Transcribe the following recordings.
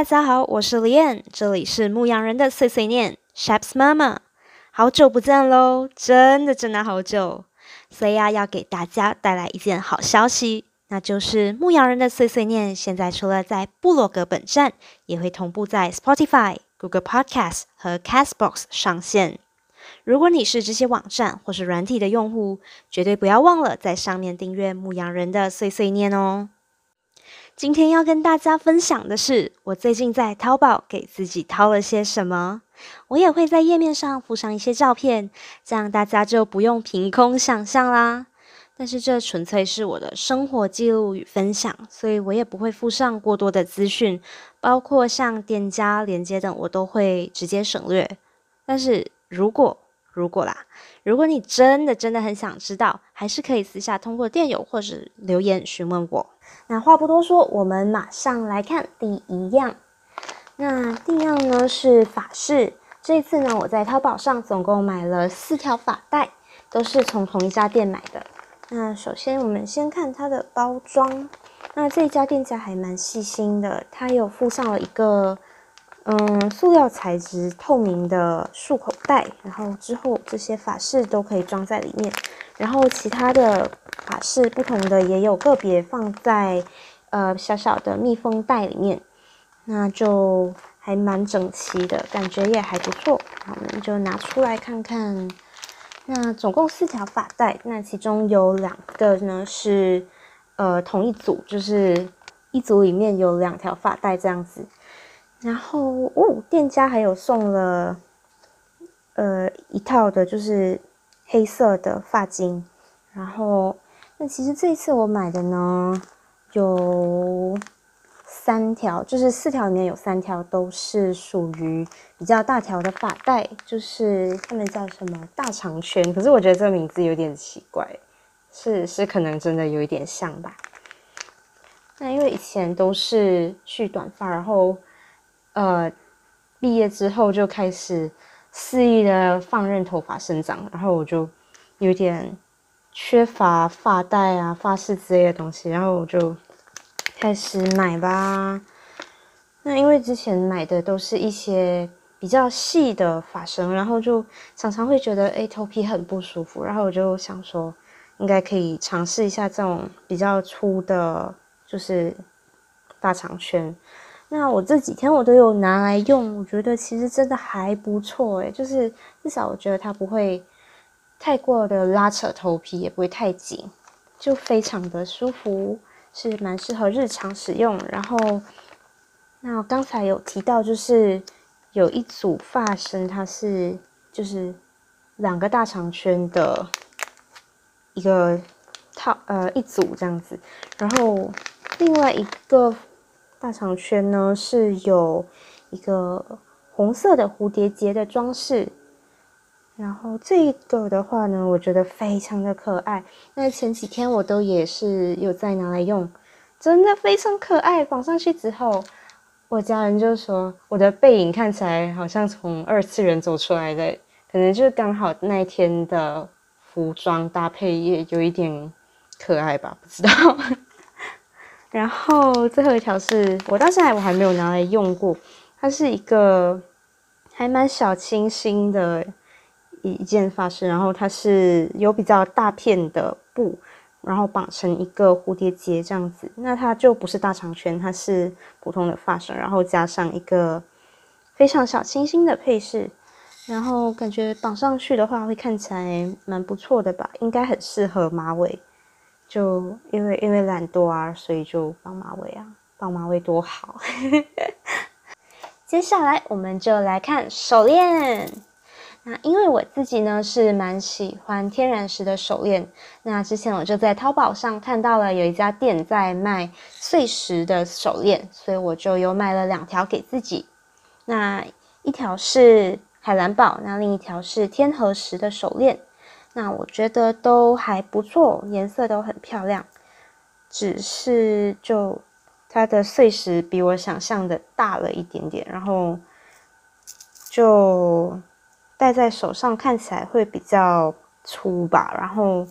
大家好，我是李燕，这里是牧羊人的碎碎念 s h a p s 妈妈，好久不见喽，真的真的好久，所以啊，要给大家带来一件好消息，那就是牧羊人的碎碎念现在除了在部落格本站，也会同步在 Spotify、Google Podcast 和 Castbox 上线。如果你是这些网站或是软体的用户，绝对不要忘了在上面订阅牧羊人的碎碎念哦。今天要跟大家分享的是，我最近在淘宝给自己淘了些什么。我也会在页面上附上一些照片，这样大家就不用凭空想象啦。但是这纯粹是我的生活记录与分享，所以我也不会附上过多的资讯，包括像店家连接等，我都会直接省略。但是如果如果啦，如果你真的真的很想知道，还是可以私下通过电邮或是留言询问我。那话不多说，我们马上来看第一样。那第一样呢是发饰。这次呢，我在淘宝上总共买了四条发带，都是从同一家店买的。那首先我们先看它的包装。那这家店家还蛮细心的，它有附上了一个嗯塑料材质透明的束口袋，然后之后这些发饰都可以装在里面。然后其他的。法式不同的也有个别放在呃小小的密封袋里面，那就还蛮整齐的，感觉也还不错。我们就拿出来看看。那总共四条发带，那其中有两个呢是呃同一组，就是一组里面有两条发带这样子。然后哦，店家还有送了呃一套的，就是黑色的发巾，然后。那其实这一次我买的呢，有三条，就是四条里面有三条都是属于比较大条的发带，就是他们叫什么大长圈，可是我觉得这个名字有点奇怪，是是可能真的有一点像吧。那因为以前都是去短发，然后呃毕业之后就开始肆意的放任头发生长，然后我就有点。缺乏发带啊、发饰之类的东西，然后我就开始买吧。那因为之前买的都是一些比较细的发绳，然后就常常会觉得哎头皮很不舒服，然后我就想说应该可以尝试一下这种比较粗的，就是大长圈。那我这几天我都有拿来用，我觉得其实真的还不错诶，就是至少我觉得它不会。太过的拉扯头皮也不会太紧，就非常的舒服，是蛮适合日常使用。然后，那刚才有提到，就是有一组发绳，它是就是两个大长圈的一个套，呃，一组这样子。然后另外一个大长圈呢，是有一个红色的蝴蝶结的装饰。然后这个的话呢，我觉得非常的可爱。那前几天我都也是有在拿来用，真的非常可爱。绑上去之后，我家人就说我的背影看起来好像从二次元走出来的，可能就是刚好那一天的服装搭配也有一点可爱吧，不知道。然后最后一条是我到现在我还没有拿来用过，它是一个还蛮小清新的。一一件发饰，然后它是有比较大片的布，然后绑成一个蝴蝶结这样子。那它就不是大长圈，它是普通的发绳，然后加上一个非常小清新的配饰，然后感觉绑上去的话会看起来蛮不错的吧？应该很适合马尾。就因为因为懒惰啊，所以就绑马尾啊，绑马尾多好。接下来我们就来看手链。那因为我自己呢是蛮喜欢天然石的手链，那之前我就在淘宝上看到了有一家店在卖碎石的手链，所以我就有买了两条给自己。那一条是海蓝宝，那另一条是天河石的手链。那我觉得都还不错，颜色都很漂亮，只是就它的碎石比我想象的大了一点点，然后就。戴在手上看起来会比较粗吧，然后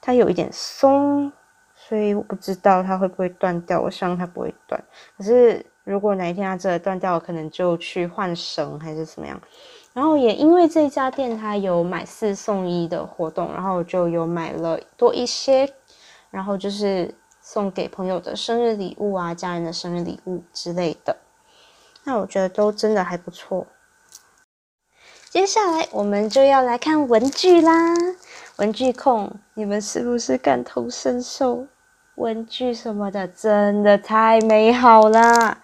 它有一点松，所以我不知道它会不会断掉。我希望它不会断。可是如果哪一天它真的断掉，可能就去换绳还是怎么样。然后也因为这家店它有买四送一的活动，然后就有买了多一些，然后就是送给朋友的生日礼物啊，家人的生日礼物之类的。那我觉得都真的还不错。接下来我们就要来看文具啦，文具控，你们是不是感同身受？文具什么的真的太美好了。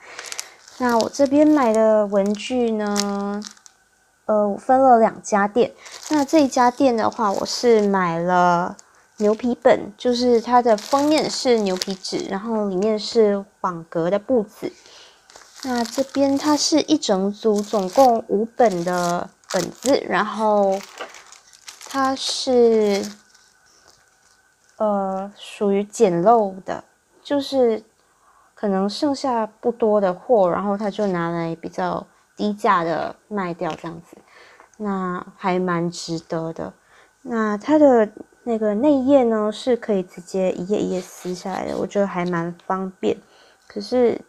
那我这边买的文具呢？呃，我分了两家店。那这一家店的话，我是买了牛皮本，就是它的封面是牛皮纸，然后里面是网格的布子。那这边它是一整组，总共五本的本子，然后它是。呃，属于捡漏的，就是可能剩下不多的货，然后他就拿来比较低价的卖掉，这样子，那还蛮值得的。那它的那个内页呢，是可以直接一页一页撕下来的，我觉得还蛮方便。可是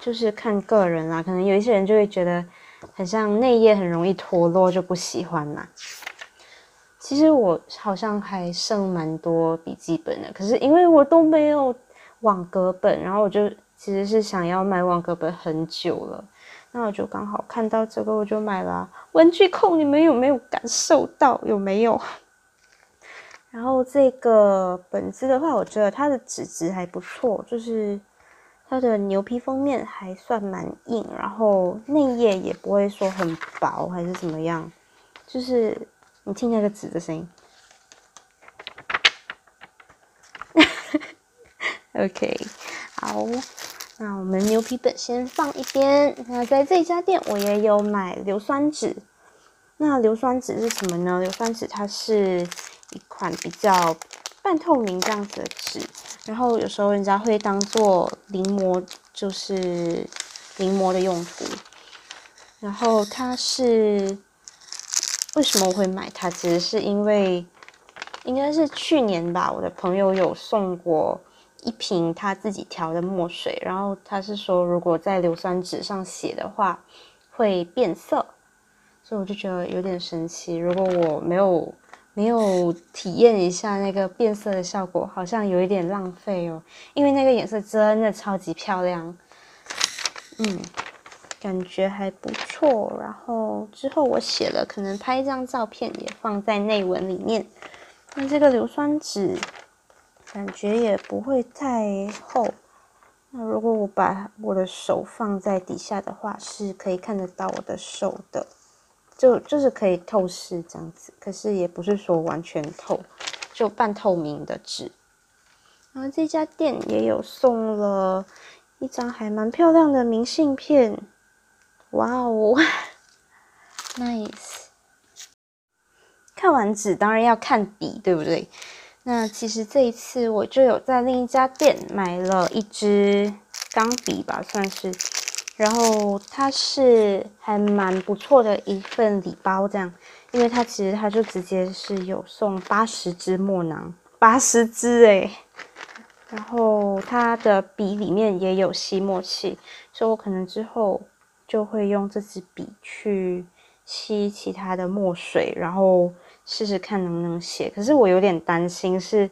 就是看个人啦，可能有一些人就会觉得很像内页很容易脱落，就不喜欢嘛。其实我好像还剩蛮多笔记本的，可是因为我都没有网格本，然后我就其实是想要买网格本很久了，那我就刚好看到这个，我就买了。文具控，你们有没有感受到？有没有？然后这个本子的话，我觉得它的纸质还不错，就是它的牛皮封面还算蛮硬，然后内页也不会说很薄还是怎么样，就是。你听那个纸的声音。OK，好，那我们牛皮本先放一边。那在这家店，我也有买硫酸纸。那硫酸纸是什么呢？硫酸纸它是一款比较半透明这样子的纸，然后有时候人家会当做临摹，就是临摹的用途。然后它是。为什么我会买它？其实是因为，应该是去年吧，我的朋友有送过一瓶他自己调的墨水，然后他是说，如果在硫酸纸上写的话会变色，所以我就觉得有点神奇。如果我没有没有体验一下那个变色的效果，好像有一点浪费哦，因为那个颜色真的超级漂亮。嗯。感觉还不错，然后之后我写了，可能拍一张照片也放在内文里面。那这个硫酸纸感觉也不会太厚。那如果我把我的手放在底下的话，是可以看得到我的手的，就就是可以透视这样子。可是也不是说完全透，就半透明的纸。然后这家店也有送了一张还蛮漂亮的明信片。哇哦，nice！看完纸当然要看笔，对不对？那其实这一次我就有在另一家店买了一支钢笔吧，算是。然后它是还蛮不错的一份礼包，这样，因为它其实它就直接是有送八十支墨囊，八十支诶。然后它的笔里面也有吸墨器，所以我可能之后。就会用这支笔去吸其他的墨水，然后试试看能不能写。可是我有点担心，是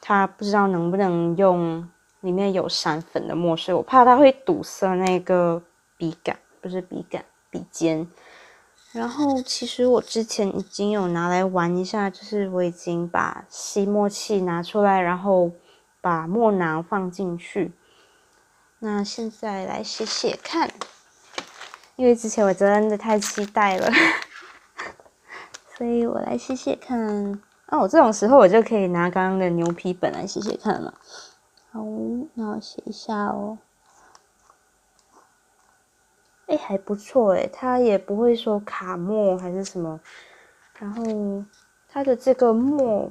它不知道能不能用里面有闪粉的墨水，我怕它会堵塞那个笔杆，不是笔杆，笔尖。然后其实我之前已经有拿来玩一下，就是我已经把吸墨器拿出来，然后把墨囊放进去。那现在来写写看。因为之前我真的太期待了，所以我来写写看。那我这种时候我就可以拿刚刚的牛皮本来写写看了。好，那我写一下哦。哎，还不错哎，它也不会说卡墨还是什么。然后它的这个墨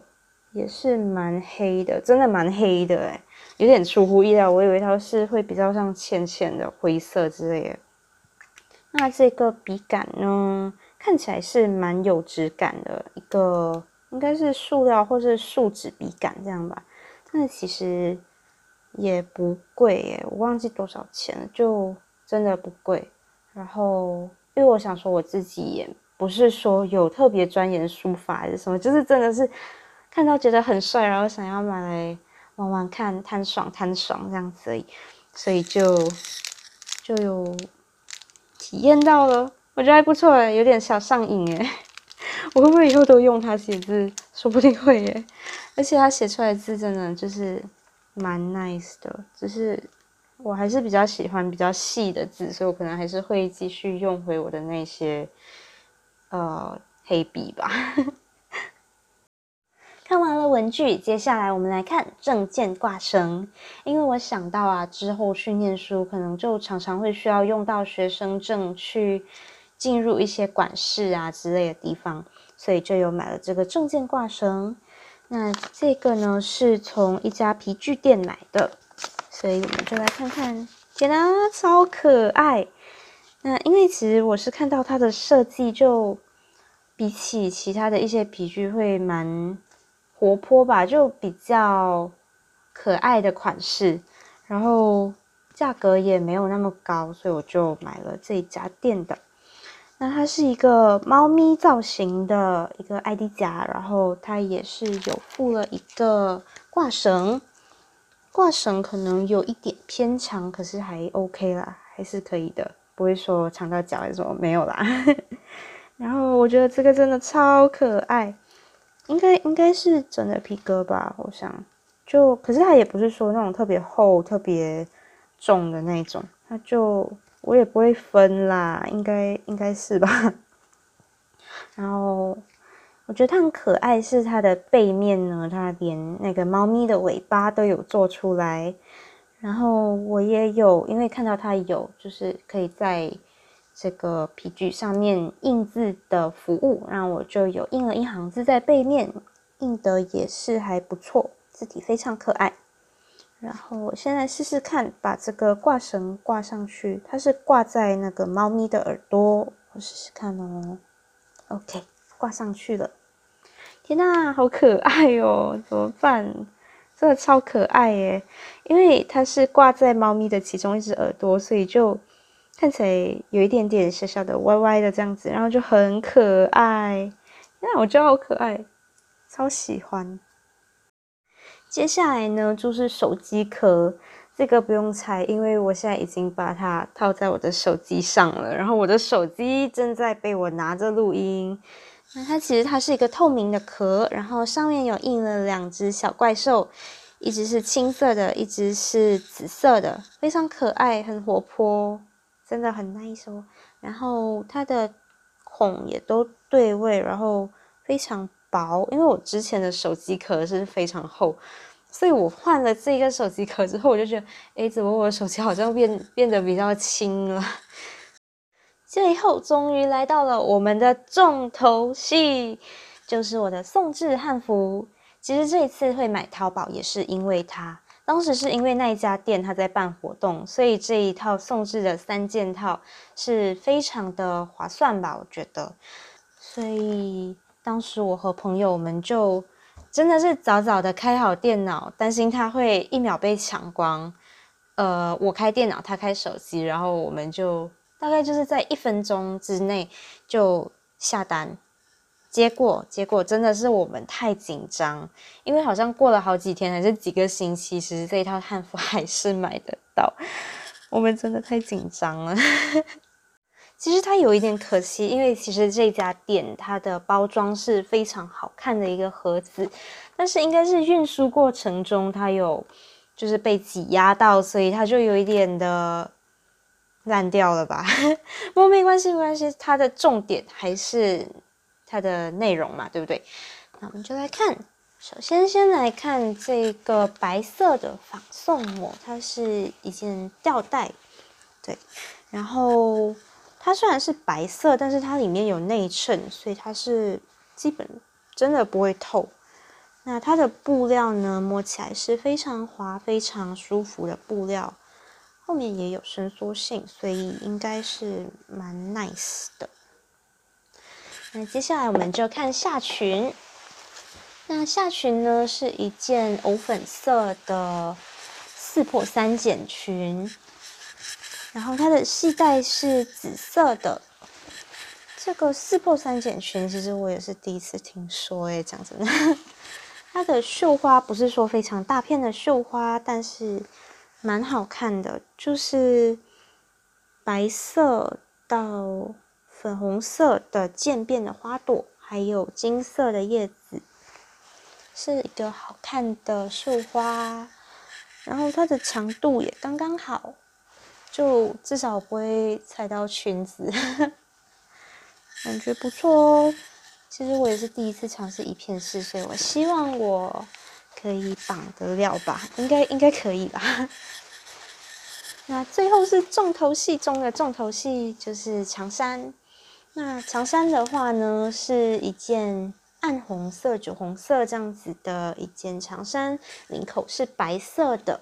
也是蛮黑的，真的蛮黑的哎，有点出乎意料。我以为它是会比较像浅浅的灰色之类的。那这个笔杆呢，看起来是蛮有质感的一个，应该是塑料或是树脂笔杆这样吧。但是其实也不贵耶，我忘记多少钱了，就真的不贵。然后，因为我想说我自己也不是说有特别钻研书法还是什么，就是真的是看到觉得很帅，然后想要买来玩玩看，贪爽贪爽这样子而已，所以就就有体验到了，我觉得还不错诶，有点小上瘾诶。我会不会以后都用它写字？说不定会耶。而且它写出来的字真的就是蛮 nice 的，只是。我还是比较喜欢比较细的字，所以我可能还是会继续用回我的那些呃黑笔吧。看完了文具，接下来我们来看证件挂绳。因为我想到啊，之后去念书可能就常常会需要用到学生证去进入一些管事啊之类的地方，所以就有买了这个证件挂绳。那这个呢，是从一家皮具店买的。所以我们就来看看，天哪，超可爱！那因为其实我是看到它的设计，就比起其他的一些皮具会蛮活泼吧，就比较可爱的款式，然后价格也没有那么高，所以我就买了这一家店的。那它是一个猫咪造型的一个 ID 夹，然后它也是有附了一个挂绳。挂绳可能有一点偏长，可是还 OK 啦，还是可以的，不会说长到脚还是什么没有啦。然后我觉得这个真的超可爱，应该应该是真的皮革吧，我想。就可是它也不是说那种特别厚、特别重的那种，它就我也不会分啦，应该应该是吧。然后。我觉得它很可爱，是它的背面呢，它连那个猫咪的尾巴都有做出来。然后我也有，因为看到它有，就是可以在这个皮具上面印字的服务，然后我就有印了一行字在背面，印的也是还不错，字体非常可爱。然后我现在试试看，把这个挂绳挂上去，它是挂在那个猫咪的耳朵，我试试看哦。OK。挂上去了，天呐，好可爱哦！怎么办？真的超可爱耶！因为它是挂在猫咪的其中一只耳朵，所以就看起来有一点点小小的歪歪的这样子，然后就很可爱。那我觉得好可爱，超喜欢。接下来呢，就是手机壳。这个不用猜，因为我现在已经把它套在我的手机上了，然后我的手机正在被我拿着录音。那它其实它是一个透明的壳，然后上面有印了两只小怪兽，一只是青色的，一只是紫色的，非常可爱，很活泼，真的很 nice 哦。然后它的孔也都对位，然后非常薄，因为我之前的手机壳是非常厚，所以我换了这个手机壳之后，我就觉得，哎，怎么我的手机好像变变得比较轻了？最后终于来到了我们的重头戏，就是我的宋制汉服。其实这一次会买淘宝也是因为它，当时是因为那一家店他在办活动，所以这一套宋制的三件套是非常的划算吧？我觉得。所以当时我和朋友们就真的是早早的开好电脑，担心它会一秒被抢光。呃，我开电脑，他开手机，然后我们就。大概就是在一分钟之内就下单，结果结果真的是我们太紧张，因为好像过了好几天还是几个星期，其实这一套汉服还是买得到，我们真的太紧张了。其实它有一点可惜，因为其实这家店它的包装是非常好看的一个盒子，但是应该是运输过程中它有就是被挤压到，所以它就有一点的。烂掉了吧？不过没关系，没关系。它的重点还是它的内容嘛，对不对？那我们就来看。首先，先来看这个白色的仿宋膜，它是一件吊带，对。然后它虽然是白色，但是它里面有内衬，所以它是基本真的不会透。那它的布料呢，摸起来是非常滑、非常舒服的布料。后面也有伸缩性，所以应该是蛮 nice 的。那接下来我们就看下裙。那下裙呢是一件藕粉色的四破三剪裙，然后它的系带是紫色的。这个四破三减裙，其实我也是第一次听说，诶，讲真的，它的绣花不是说非常大片的绣花，但是蛮好看的，就是白色到粉红色的渐变的花朵，还有金色的叶子，是一个好看的绣花。然后它的长度也刚刚好，就至少不会踩到裙子。感觉不错哦，其实我也是第一次尝试一片式，所以我希望我可以绑得了吧，应该应该可以吧。那最后是重头戏中的重头戏，就是长衫。那长衫的话呢，是一件暗红色、酒红色这样子的一件长衫，领口是白色的。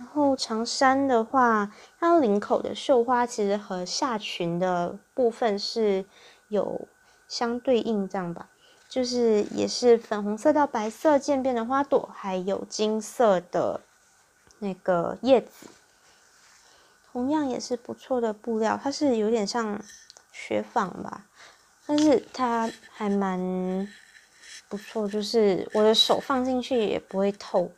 然后长衫的话，它领口的绣花其实和下裙的部分是有相对应这样吧，就是也是粉红色到白色渐变的花朵，还有金色的那个叶子，同样也是不错的布料，它是有点像雪纺吧，但是它还蛮不错，就是我的手放进去也不会透。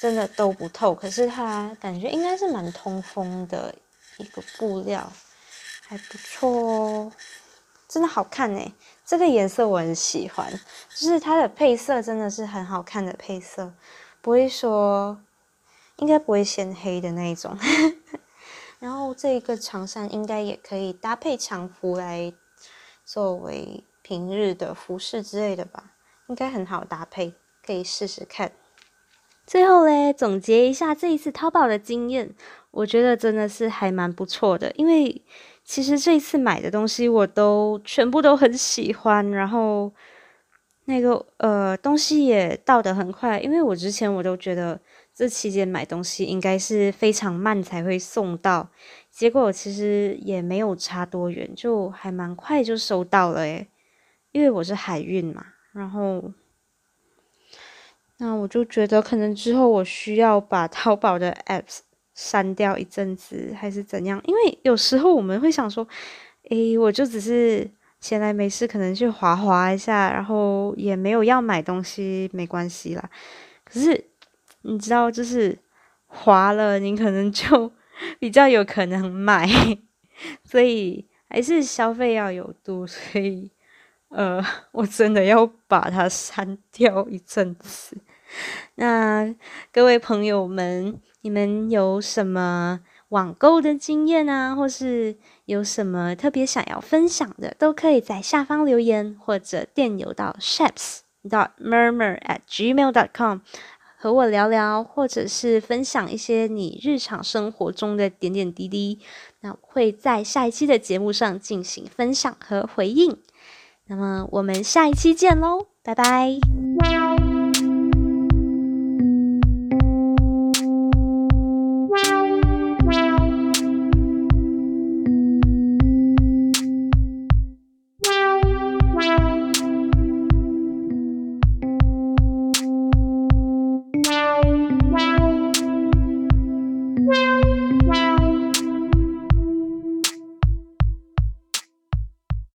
真的都不透，可是它感觉应该是蛮通风的一个布料，还不错哦，真的好看呢。这个颜色我很喜欢，就是它的配色真的是很好看的配色，不会说应该不会显黑的那一种。然后这一个长衫应该也可以搭配长服来作为平日的服饰之类的吧，应该很好搭配，可以试试看。最后嘞，总结一下这一次淘宝的经验，我觉得真的是还蛮不错的。因为其实这一次买的东西我都全部都很喜欢，然后那个呃东西也到得很快。因为我之前我都觉得这期间买东西应该是非常慢才会送到，结果其实也没有差多远，就还蛮快就收到了诶。因为我是海运嘛，然后。那我就觉得，可能之后我需要把淘宝的 apps 删掉一阵子，还是怎样？因为有时候我们会想说，诶，我就只是闲来没事，可能去滑滑一下，然后也没有要买东西，没关系啦。可是你知道，就是滑了，你可能就 比较有可能买，所以还是消费要有度，所以呃，我真的要把它删掉一阵子。那各位朋友们，你们有什么网购的经验啊，或是有什么特别想要分享的，都可以在下方留言，或者电邮到 shaps dot murmur at gmail dot com 和我聊聊，或者是分享一些你日常生活中的点点滴滴。那会在下一期的节目上进行分享和回应。那么我们下一期见喽，拜拜。